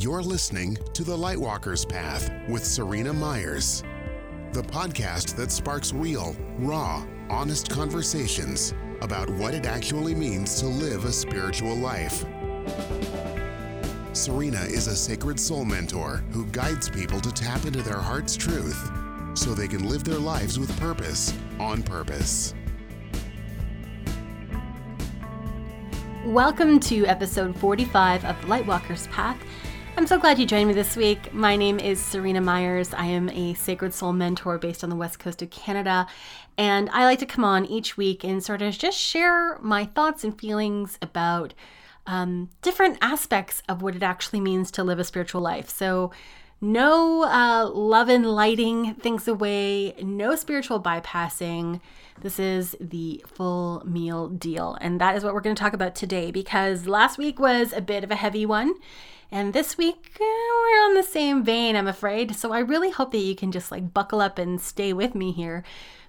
You're listening to The Lightwalker's Path with Seryna Myers, the podcast that sparks real, raw, honest conversations about what it actually means to live a spiritual life. Seryna is a sacred soul mentor who guides people to tap into their heart's truth so they can live their lives with purpose on purpose. Welcome to episode 45 of Lightwalker's Path. I'm so glad you joined me this week. My name is Seryna Myers. I am a sacred soul mentor based on the west coast of Canada. And I like to come on each week and sort of just share my thoughts and feelings about um, different aspects of what it actually means to live a spiritual life. So, no uh, love and lighting things away, no spiritual bypassing. This is the full meal deal. And that is what we're going to talk about today because last week was a bit of a heavy one. And this week, eh, we're on the same vein, I'm afraid. So I really hope that you can just like buckle up and stay with me here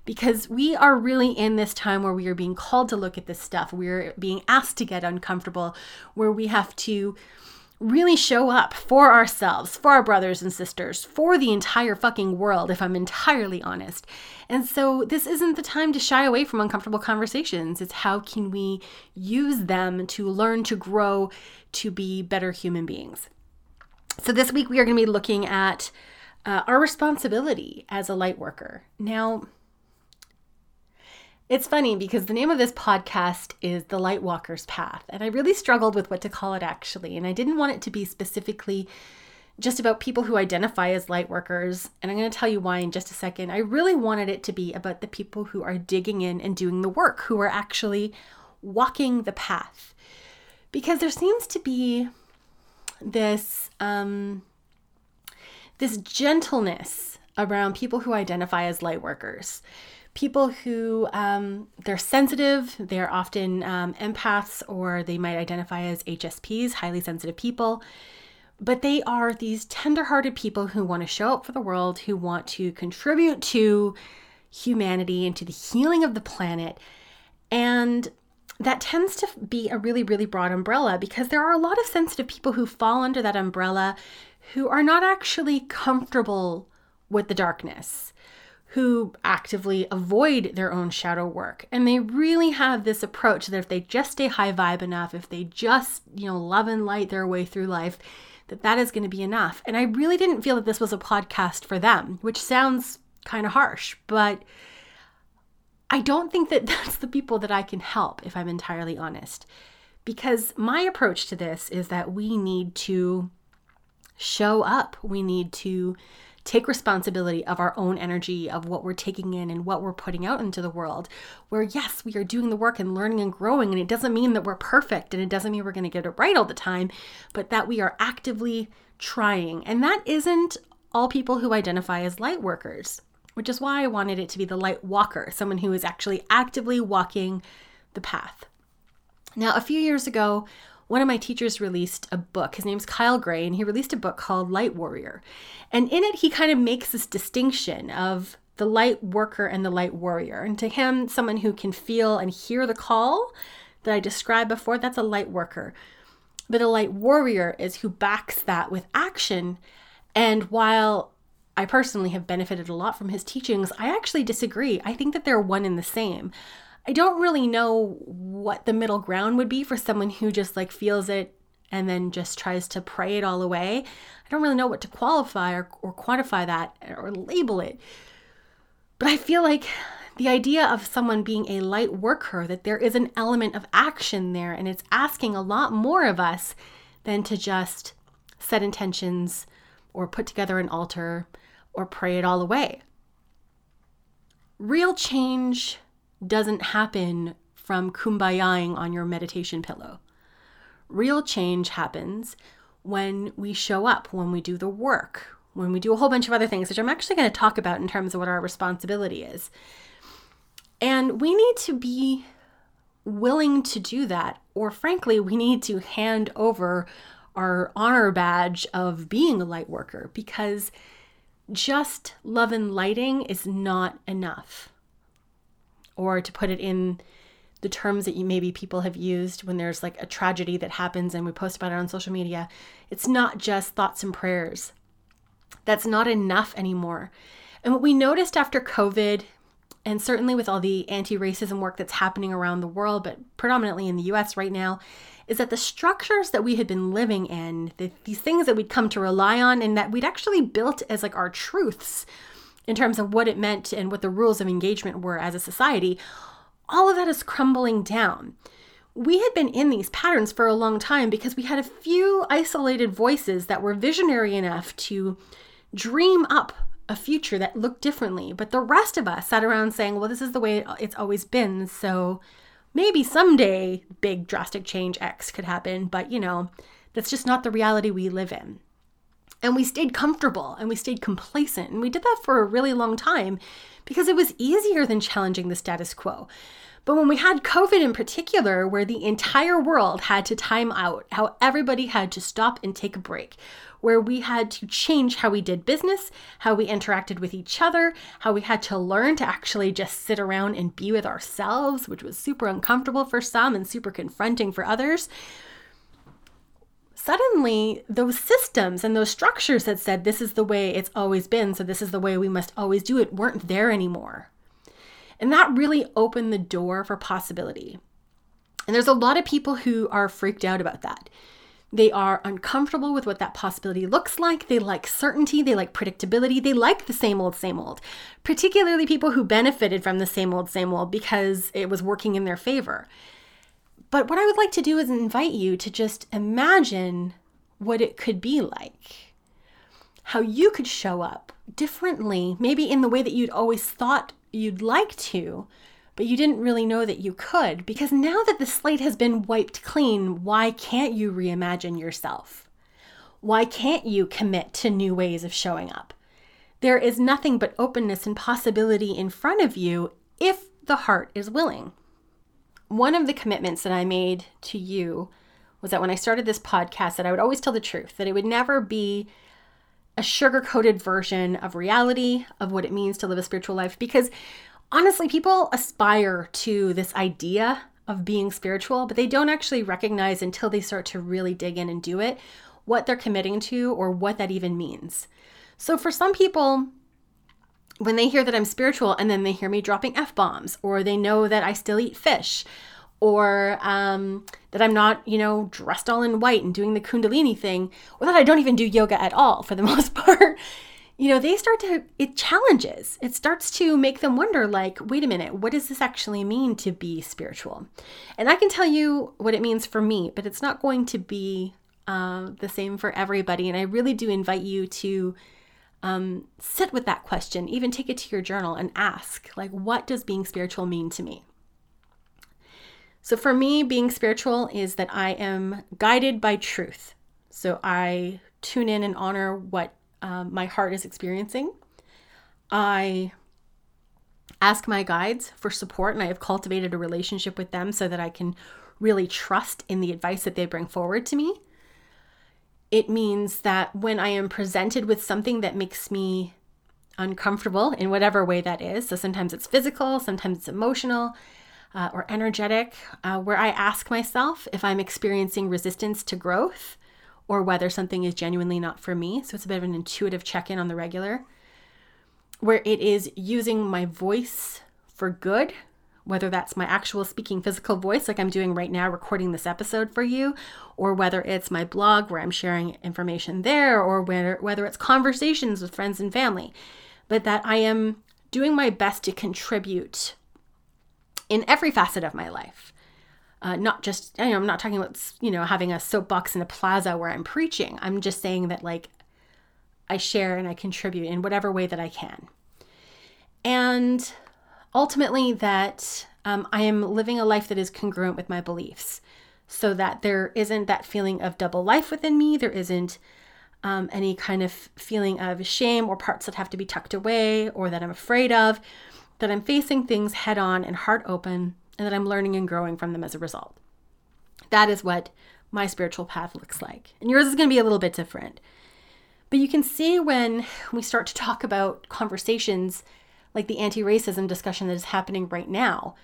because we are really in this time where we are being called to look at this stuff. We're being asked to get uncomfortable, where we have to really show up for ourselves, for our brothers and sisters, for the entire fucking world, if I'm entirely honest. And so this isn't the time to shy away from uncomfortable conversations. It's how can we use them to learn to grow to be better human beings. So this week we are going to be looking at uh, our responsibility as a light worker. Now, it's funny because the name of this podcast is The Lightwalker's Path, and I really struggled with what to call it actually. And I didn't want it to be specifically just about people who identify as light workers, and I'm going to tell you why in just a second. I really wanted it to be about the people who are digging in and doing the work, who are actually walking the path. Because there seems to be this um, this gentleness around people who identify as light workers people who um, they're sensitive they're often um, empaths or they might identify as hsps highly sensitive people. But they are these tender-hearted people who want to show up for the world who want to contribute to humanity and to the healing of the planet. And that tends to be a really really broad umbrella because there are a lot of sensitive people who fall under that umbrella who are not actually comfortable with the darkness who actively avoid their own shadow work. And they really have this approach that if they just stay high vibe enough, if they just, you know, love and light their way through life, that that is going to be enough. And I really didn't feel that this was a podcast for them, which sounds kind of harsh, but I don't think that that's the people that I can help if I'm entirely honest. Because my approach to this is that we need to show up. We need to take responsibility of our own energy, of what we're taking in and what we're putting out into the world. Where, yes, we are doing the work and learning and growing, and it doesn't mean that we're perfect and it doesn't mean we're going to get it right all the time, but that we are actively trying. And that isn't all people who identify as light workers, which is why I wanted it to be the light walker, someone who is actually actively walking the path. Now, a few years ago, one of my teachers released a book. His name's Kyle Gray, and he released a book called Light Warrior. And in it, he kind of makes this distinction of the light worker and the light warrior. And to him, someone who can feel and hear the call that I described before, that's a light worker. But a light warrior is who backs that with action. And while I personally have benefited a lot from his teachings, I actually disagree. I think that they're one and the same. I don't really know what the middle ground would be for someone who just like feels it and then just tries to pray it all away. I don't really know what to qualify or, or quantify that or label it. But I feel like the idea of someone being a light worker, that there is an element of action there, and it's asking a lot more of us than to just set intentions or put together an altar or pray it all away. Real change doesn't happen from kumbayaing on your meditation pillow. Real change happens when we show up, when we do the work, when we do a whole bunch of other things, which I'm actually going to talk about in terms of what our responsibility is. And we need to be willing to do that, or frankly, we need to hand over our honor badge of being a light worker because just love and lighting is not enough or to put it in the terms that you maybe people have used when there's like a tragedy that happens and we post about it on social media. It's not just thoughts and prayers. That's not enough anymore. And what we noticed after COVID, and certainly with all the anti racism work that's happening around the world, but predominantly in the US right now, is that the structures that we had been living in, the, these things that we'd come to rely on and that we'd actually built as like our truths in terms of what it meant and what the rules of engagement were as a society, all of that is crumbling down. We had been in these patterns for a long time because we had a few isolated voices that were visionary enough to dream up a future that looked differently. But the rest of us sat around saying, well, this is the way it's always been. So maybe someday big drastic change X could happen. But, you know, that's just not the reality we live in. And we stayed comfortable and we stayed complacent. And we did that for a really long time because it was easier than challenging the status quo. But when we had COVID in particular, where the entire world had to time out, how everybody had to stop and take a break, where we had to change how we did business, how we interacted with each other, how we had to learn to actually just sit around and be with ourselves, which was super uncomfortable for some and super confronting for others. Suddenly, those systems and those structures that said this is the way it's always been, so this is the way we must always do it, weren't there anymore. And that really opened the door for possibility. And there's a lot of people who are freaked out about that. They are uncomfortable with what that possibility looks like. They like certainty. They like predictability. They like the same old, same old, particularly people who benefited from the same old, same old because it was working in their favor. But what I would like to do is invite you to just imagine what it could be like. How you could show up differently, maybe in the way that you'd always thought you'd like to, but you didn't really know that you could. Because now that the slate has been wiped clean, why can't you reimagine yourself? Why can't you commit to new ways of showing up? There is nothing but openness and possibility in front of you if the heart is willing. One of the commitments that I made to you was that when I started this podcast that I would always tell the truth, that it would never be a sugar-coated version of reality of what it means to live a spiritual life. Because honestly people aspire to this idea of being spiritual but they don't actually recognize until they start to really dig in and do it what they're committing to or what that even means. So for some people when they hear that I'm spiritual and then they hear me dropping F bombs, or they know that I still eat fish, or um, that I'm not, you know, dressed all in white and doing the Kundalini thing, or that I don't even do yoga at all for the most part, you know, they start to, it challenges. It starts to make them wonder, like, wait a minute, what does this actually mean to be spiritual? And I can tell you what it means for me, but it's not going to be uh, the same for everybody. And I really do invite you to um, sit with that question, even take it to your journal and ask, like, what does being spiritual mean to me? So for me, being spiritual is that I am guided by truth. So I tune in and honor what um, my heart is experiencing. I ask my guides for support, and I have cultivated a relationship with them so that I can really trust in the advice that they bring forward to me. It means that when I am presented with something that makes me uncomfortable in whatever way that is, so sometimes it's physical, sometimes it's emotional, uh, or energetic, uh, where I ask myself if I'm experiencing resistance to growth or whether something is genuinely not for me. So it's a bit of an intuitive check in on the regular, where it is using my voice for good, whether that's my actual speaking physical voice, like I'm doing right now, recording this episode for you, or whether it's my blog where I'm sharing information there, or whether, whether it's conversations with friends and family, but that I am doing my best to contribute in every facet of my life. Uh, not just, you know, I'm not talking about, you know, having a soapbox in a plaza where I'm preaching. I'm just saying that, like, I share and I contribute in whatever way that I can. And ultimately, that um, I am living a life that is congruent with my beliefs so that there isn't that feeling of double life within me. There isn't um, any kind of feeling of shame or parts that have to be tucked away or that I'm afraid of that I'm facing things head on and heart open, and that I'm learning and growing from them as a result. That is what my spiritual path looks like. And yours is going to be a little bit different. But you can see when we start to talk about conversations like the anti racism discussion that is happening right now,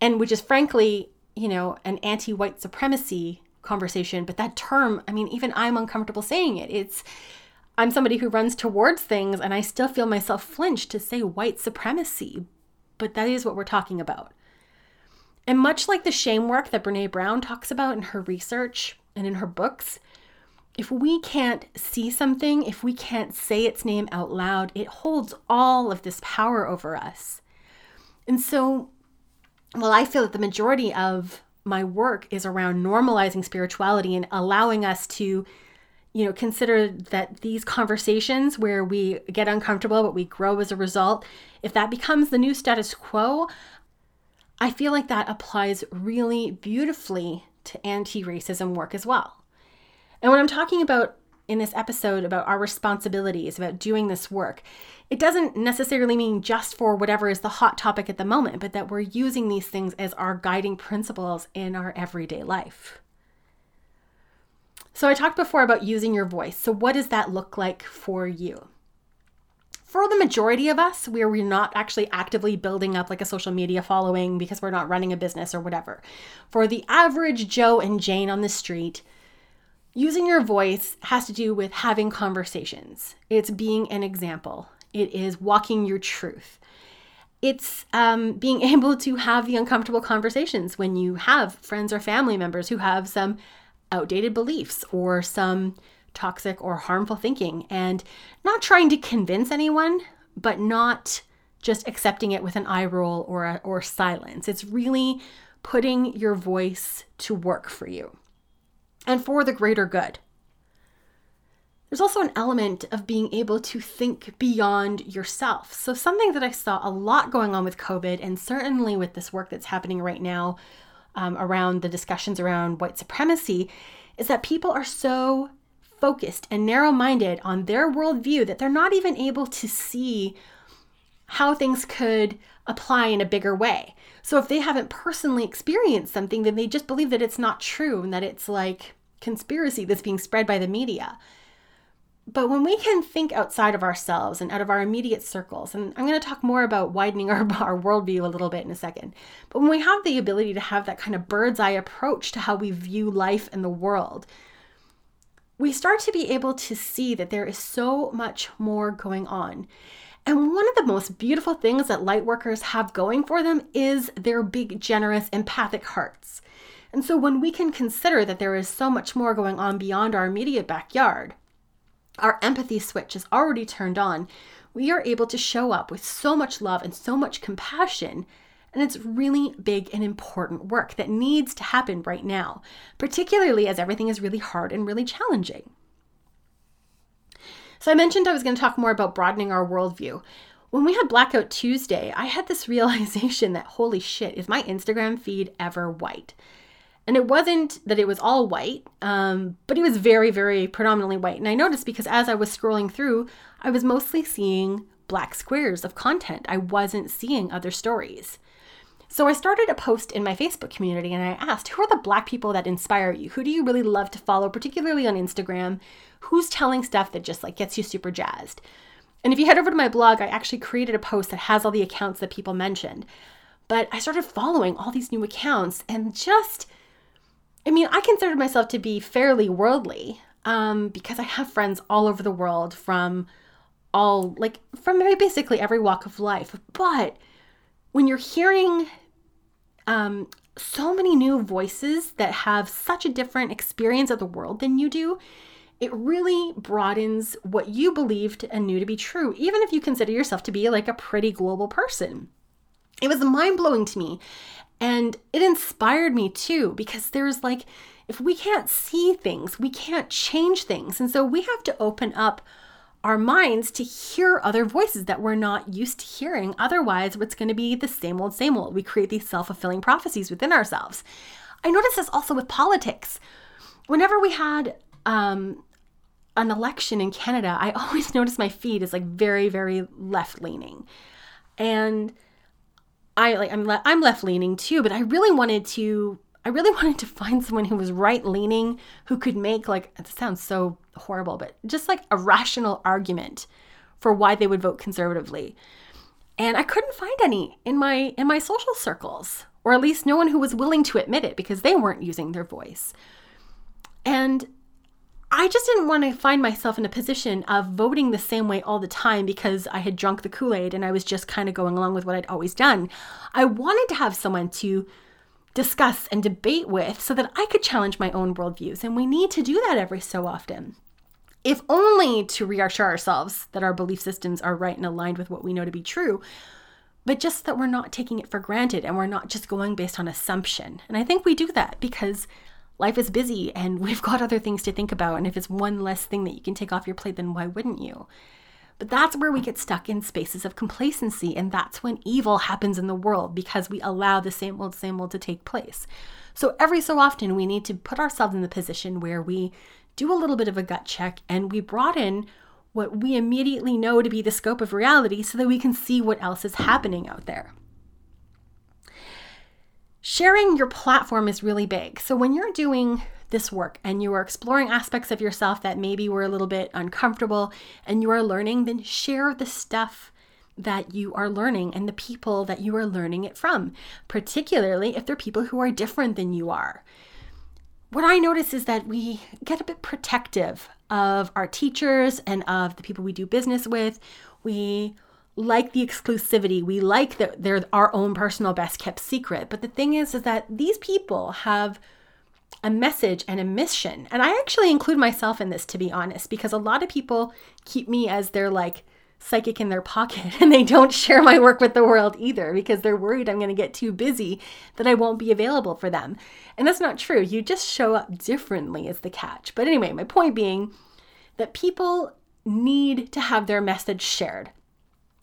and which is frankly, you know, an anti white supremacy conversation. But that term, I mean, even I'm uncomfortable saying it. It's, I'm somebody who runs towards things and I still feel myself flinch to say white supremacy, but that is what we're talking about. And much like the shame work that Brene Brown talks about in her research and in her books, if we can't see something, if we can't say its name out loud, it holds all of this power over us. And so, well, I feel that the majority of my work is around normalizing spirituality and allowing us to you know consider that these conversations where we get uncomfortable but we grow as a result if that becomes the new status quo i feel like that applies really beautifully to anti-racism work as well and when i'm talking about in this episode about our responsibilities about doing this work it doesn't necessarily mean just for whatever is the hot topic at the moment, but that we're using these things as our guiding principles in our everyday life. So, I talked before about using your voice. So, what does that look like for you? For the majority of us, where we're not actually actively building up like a social media following because we're not running a business or whatever, for the average Joe and Jane on the street, using your voice has to do with having conversations. It's being an example, it is walking your truth. It's um, being able to have the uncomfortable conversations when you have friends or family members who have some outdated beliefs or some toxic or harmful thinking and not trying to convince anyone, but not just accepting it with an eye roll or, a, or silence. It's really putting your voice to work for you and for the greater good. There's also an element of being able to think beyond yourself. So, something that I saw a lot going on with COVID, and certainly with this work that's happening right now um, around the discussions around white supremacy, is that people are so focused and narrow minded on their worldview that they're not even able to see how things could apply in a bigger way. So, if they haven't personally experienced something, then they just believe that it's not true and that it's like conspiracy that's being spread by the media. But when we can think outside of ourselves and out of our immediate circles, and I'm going to talk more about widening our, our worldview a little bit in a second, but when we have the ability to have that kind of bird's eye approach to how we view life and the world, we start to be able to see that there is so much more going on. And one of the most beautiful things that light workers have going for them is their big, generous, empathic hearts. And so when we can consider that there is so much more going on beyond our immediate backyard, our empathy switch is already turned on, we are able to show up with so much love and so much compassion. And it's really big and important work that needs to happen right now, particularly as everything is really hard and really challenging. So, I mentioned I was going to talk more about broadening our worldview. When we had Blackout Tuesday, I had this realization that holy shit, is my Instagram feed ever white? And it wasn't that it was all white, um, but it was very, very predominantly white. And I noticed because as I was scrolling through, I was mostly seeing black squares of content. I wasn't seeing other stories. So I started a post in my Facebook community and I asked, who are the black people that inspire you? Who do you really love to follow, particularly on Instagram? Who's telling stuff that just like gets you super jazzed? And if you head over to my blog, I actually created a post that has all the accounts that people mentioned. But I started following all these new accounts and just I mean, I consider myself to be fairly worldly um, because I have friends all over the world from all, like, from basically every walk of life. But when you're hearing um, so many new voices that have such a different experience of the world than you do, it really broadens what you believed and knew to be true, even if you consider yourself to be like a pretty global person. It was mind blowing to me. And it inspired me too, because there's like, if we can't see things, we can't change things. And so we have to open up our minds to hear other voices that we're not used to hearing. Otherwise, it's going to be the same old, same old. We create these self fulfilling prophecies within ourselves. I noticed this also with politics. Whenever we had um, an election in Canada, I always noticed my feed is like very, very left leaning. And I like I'm le- I'm left leaning too, but I really wanted to I really wanted to find someone who was right leaning who could make like it sounds so horrible, but just like a rational argument for why they would vote conservatively. And I couldn't find any in my in my social circles. or at least no one who was willing to admit it because they weren't using their voice. And I just didn't want to find myself in a position of voting the same way all the time because I had drunk the Kool Aid and I was just kind of going along with what I'd always done. I wanted to have someone to discuss and debate with so that I could challenge my own worldviews. And we need to do that every so often. If only to reassure ourselves that our belief systems are right and aligned with what we know to be true, but just that we're not taking it for granted and we're not just going based on assumption. And I think we do that because life is busy and we've got other things to think about. And if it's one less thing that you can take off your plate, then why wouldn't you? But that's where we get stuck in spaces of complacency. And that's when evil happens in the world because we allow the same old, same old to take place. So every so often, we need to put ourselves in the position where we do a little bit of a gut check and we in what we immediately know to be the scope of reality so that we can see what else is happening out there. Sharing your platform is really big. So when you're doing this work and you are exploring aspects of yourself that maybe were a little bit uncomfortable and you are learning, then share the stuff that you are learning and the people that you are learning it from, particularly if they're people who are different than you are. What I notice is that we get a bit protective of our teachers and of the people we do business with. We like the exclusivity. We like that they're our own personal best kept secret. But the thing is, is that these people have a message and a mission. And I actually include myself in this, to be honest, because a lot of people keep me as their like psychic in their pocket and they don't share my work with the world either because they're worried I'm going to get too busy that I won't be available for them. And that's not true. You just show up differently, is the catch. But anyway, my point being that people need to have their message shared.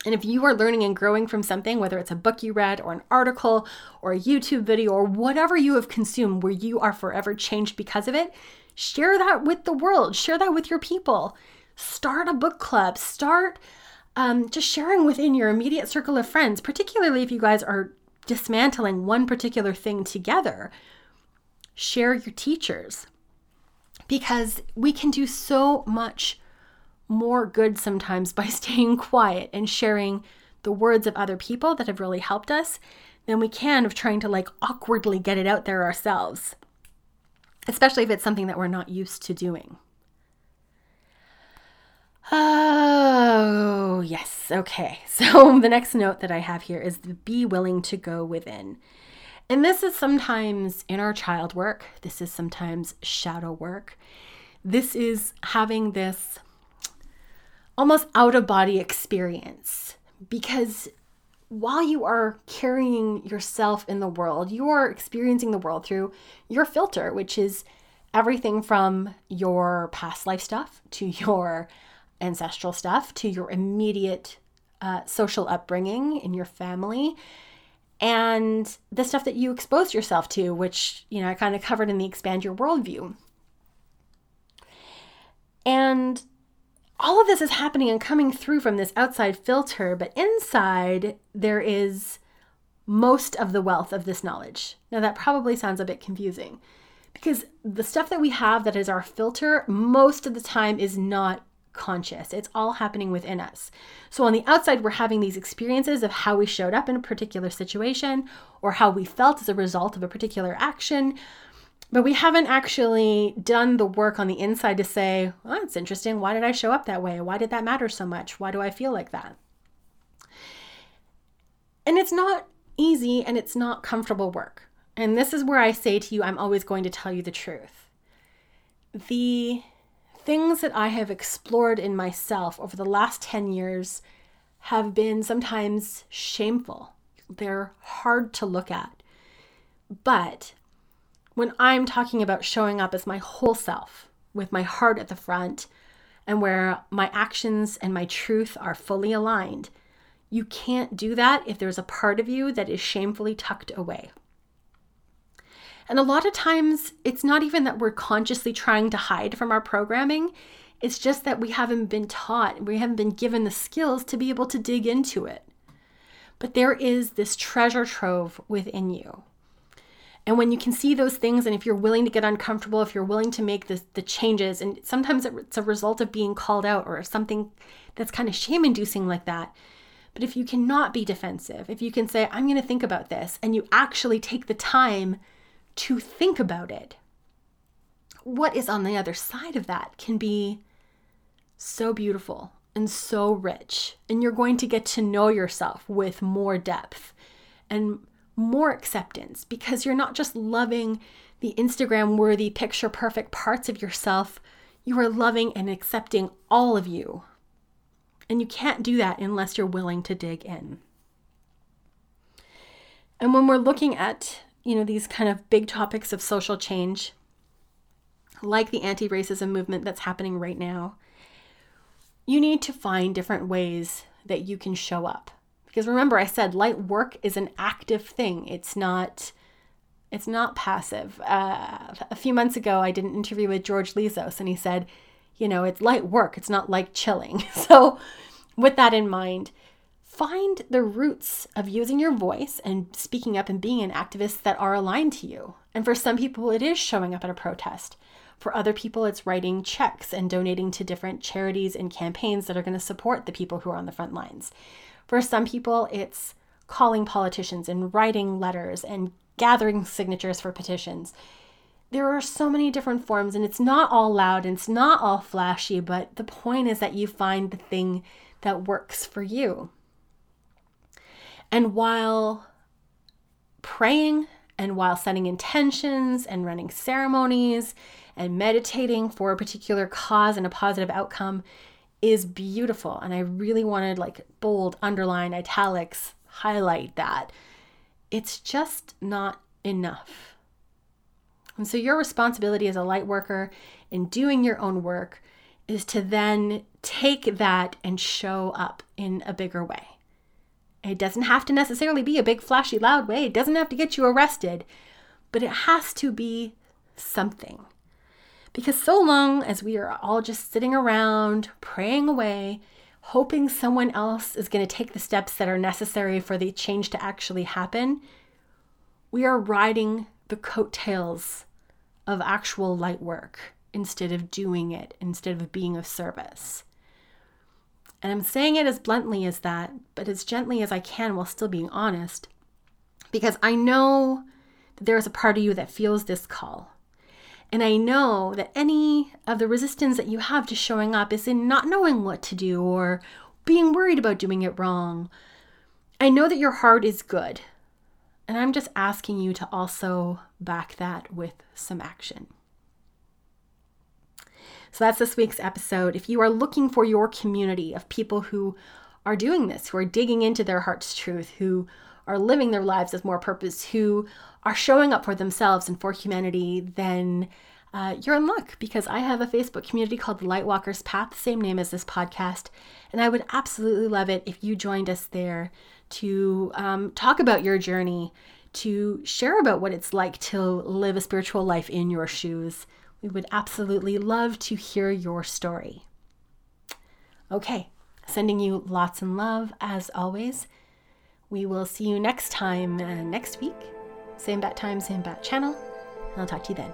And if you are learning and growing from something, whether it's a book you read or an article or a YouTube video or whatever you have consumed where you are forever changed because of it, share that with the world, share that with your people. Start a book club, start um, just sharing within your immediate circle of friends, particularly if you guys are dismantling one particular thing together. Share your teachers because we can do so much more good sometimes by staying quiet and sharing the words of other people that have really helped us than we can of trying to like awkwardly get it out there ourselves, especially if it's something that we're not used to doing. Oh, yes. Okay. So the next note that I have here is be willing to go within. And this is sometimes in our child work, this is sometimes shadow work. This is having this almost out of body experience because while you are carrying yourself in the world, you are experiencing the world through your filter, which is everything from your past life stuff to your ancestral stuff to your immediate uh, social upbringing in your family and the stuff that you expose yourself to, which, you know, I kind of covered in the Expand Your Worldview. And all of this is happening and coming through from this outside filter, but inside there is most of the wealth of this knowledge. Now, that probably sounds a bit confusing because the stuff that we have that is our filter most of the time is not conscious. It's all happening within us. So on the outside, we're having these experiences of how we showed up in a particular situation or how we felt as a result of a particular action. But we haven't actually done the work on the inside to say, well, that's interesting. Why did I show up that way? Why did that matter so much? Why do I feel like that? And it's not easy and it's not comfortable work. And this is where I say to you, I'm always going to tell you the truth. The things that I have explored in myself over the last 10 years have been sometimes shameful. They're hard to look at. But when I'm talking about showing up as my whole self, with my heart at the front, and where my actions and my truth are fully aligned, you can't do that if there's a part of you that is shamefully tucked away. And a lot of times, it's not even that we're consciously trying to hide from our programming, it's just that we haven't been taught, we haven't been given the skills to be able to dig into it. But there is this treasure trove within you. And when you can see those things, and if you're willing to get uncomfortable, if you're willing to make the, the changes, and sometimes it's a result of being called out or something that's kind of shame inducing like that. But if you cannot be defensive, if you can say, I'm going to think about this, and you actually take the time to think about it, what is on the other side of that can be so beautiful and so rich. And you're going to get to know yourself with more depth and more acceptance because you're not just loving the Instagram worthy, picture perfect parts of yourself, you are loving and accepting all of you. And you can't do that unless you're willing to dig in. And when we're looking at, you know, these kind of big topics of social change, like the anti racism movement that's happening right now, you need to find different ways that you can show up. Because remember, I said light work is an active thing. It's not. It's not passive. Uh, a few months ago, I did an interview with George Lizos, and he said, you know, it's light work. It's not like chilling. So, with that in mind, find the roots of using your voice and speaking up and being an activist that are aligned to you. And for some people, it is showing up at a protest. For other people, it's writing checks and donating to different charities and campaigns that are going to support the people who are on the front lines. For some people, it's calling politicians and writing letters and gathering signatures for petitions. There are so many different forms, and it's not all loud and it's not all flashy, but the point is that you find the thing that works for you. And while praying and while setting intentions and running ceremonies and meditating for a particular cause and a positive outcome is beautiful. And I really wanted like bold, underline, italics, highlight that. It's just not enough. And so your responsibility as a light worker in doing your own work is to then take that and show up in a bigger way. It doesn't have to necessarily be a big, flashy, loud way. It doesn't have to get you arrested, but it has to be something. Because so long as we are all just sitting around, praying away, hoping someone else is going to take the steps that are necessary for the change to actually happen, we are riding the coattails of actual light work instead of doing it, instead of being of service. And I'm saying it as bluntly as that, but as gently as I can while still being honest, because I know that there is a part of you that feels this call. And I know that any of the resistance that you have to showing up is in not knowing what to do or being worried about doing it wrong. I know that your heart is good. And I'm just asking you to also back that with some action. So that's this week's episode. If you are looking for your community of people who are doing this, who are digging into their heart's truth, who are living their lives with more purpose, who are showing up for themselves and for humanity, then uh, you're in luck because I have a Facebook community called the Lightwalkers Path, same name as this podcast. And I would absolutely love it if you joined us there to um, talk about your journey, to share about what it's like to live a spiritual life in your shoes. We would absolutely love to hear your story. Okay, sending you lots and love as always. We will see you next time uh, next week. Same bat time, same bat channel. I'll talk to you then.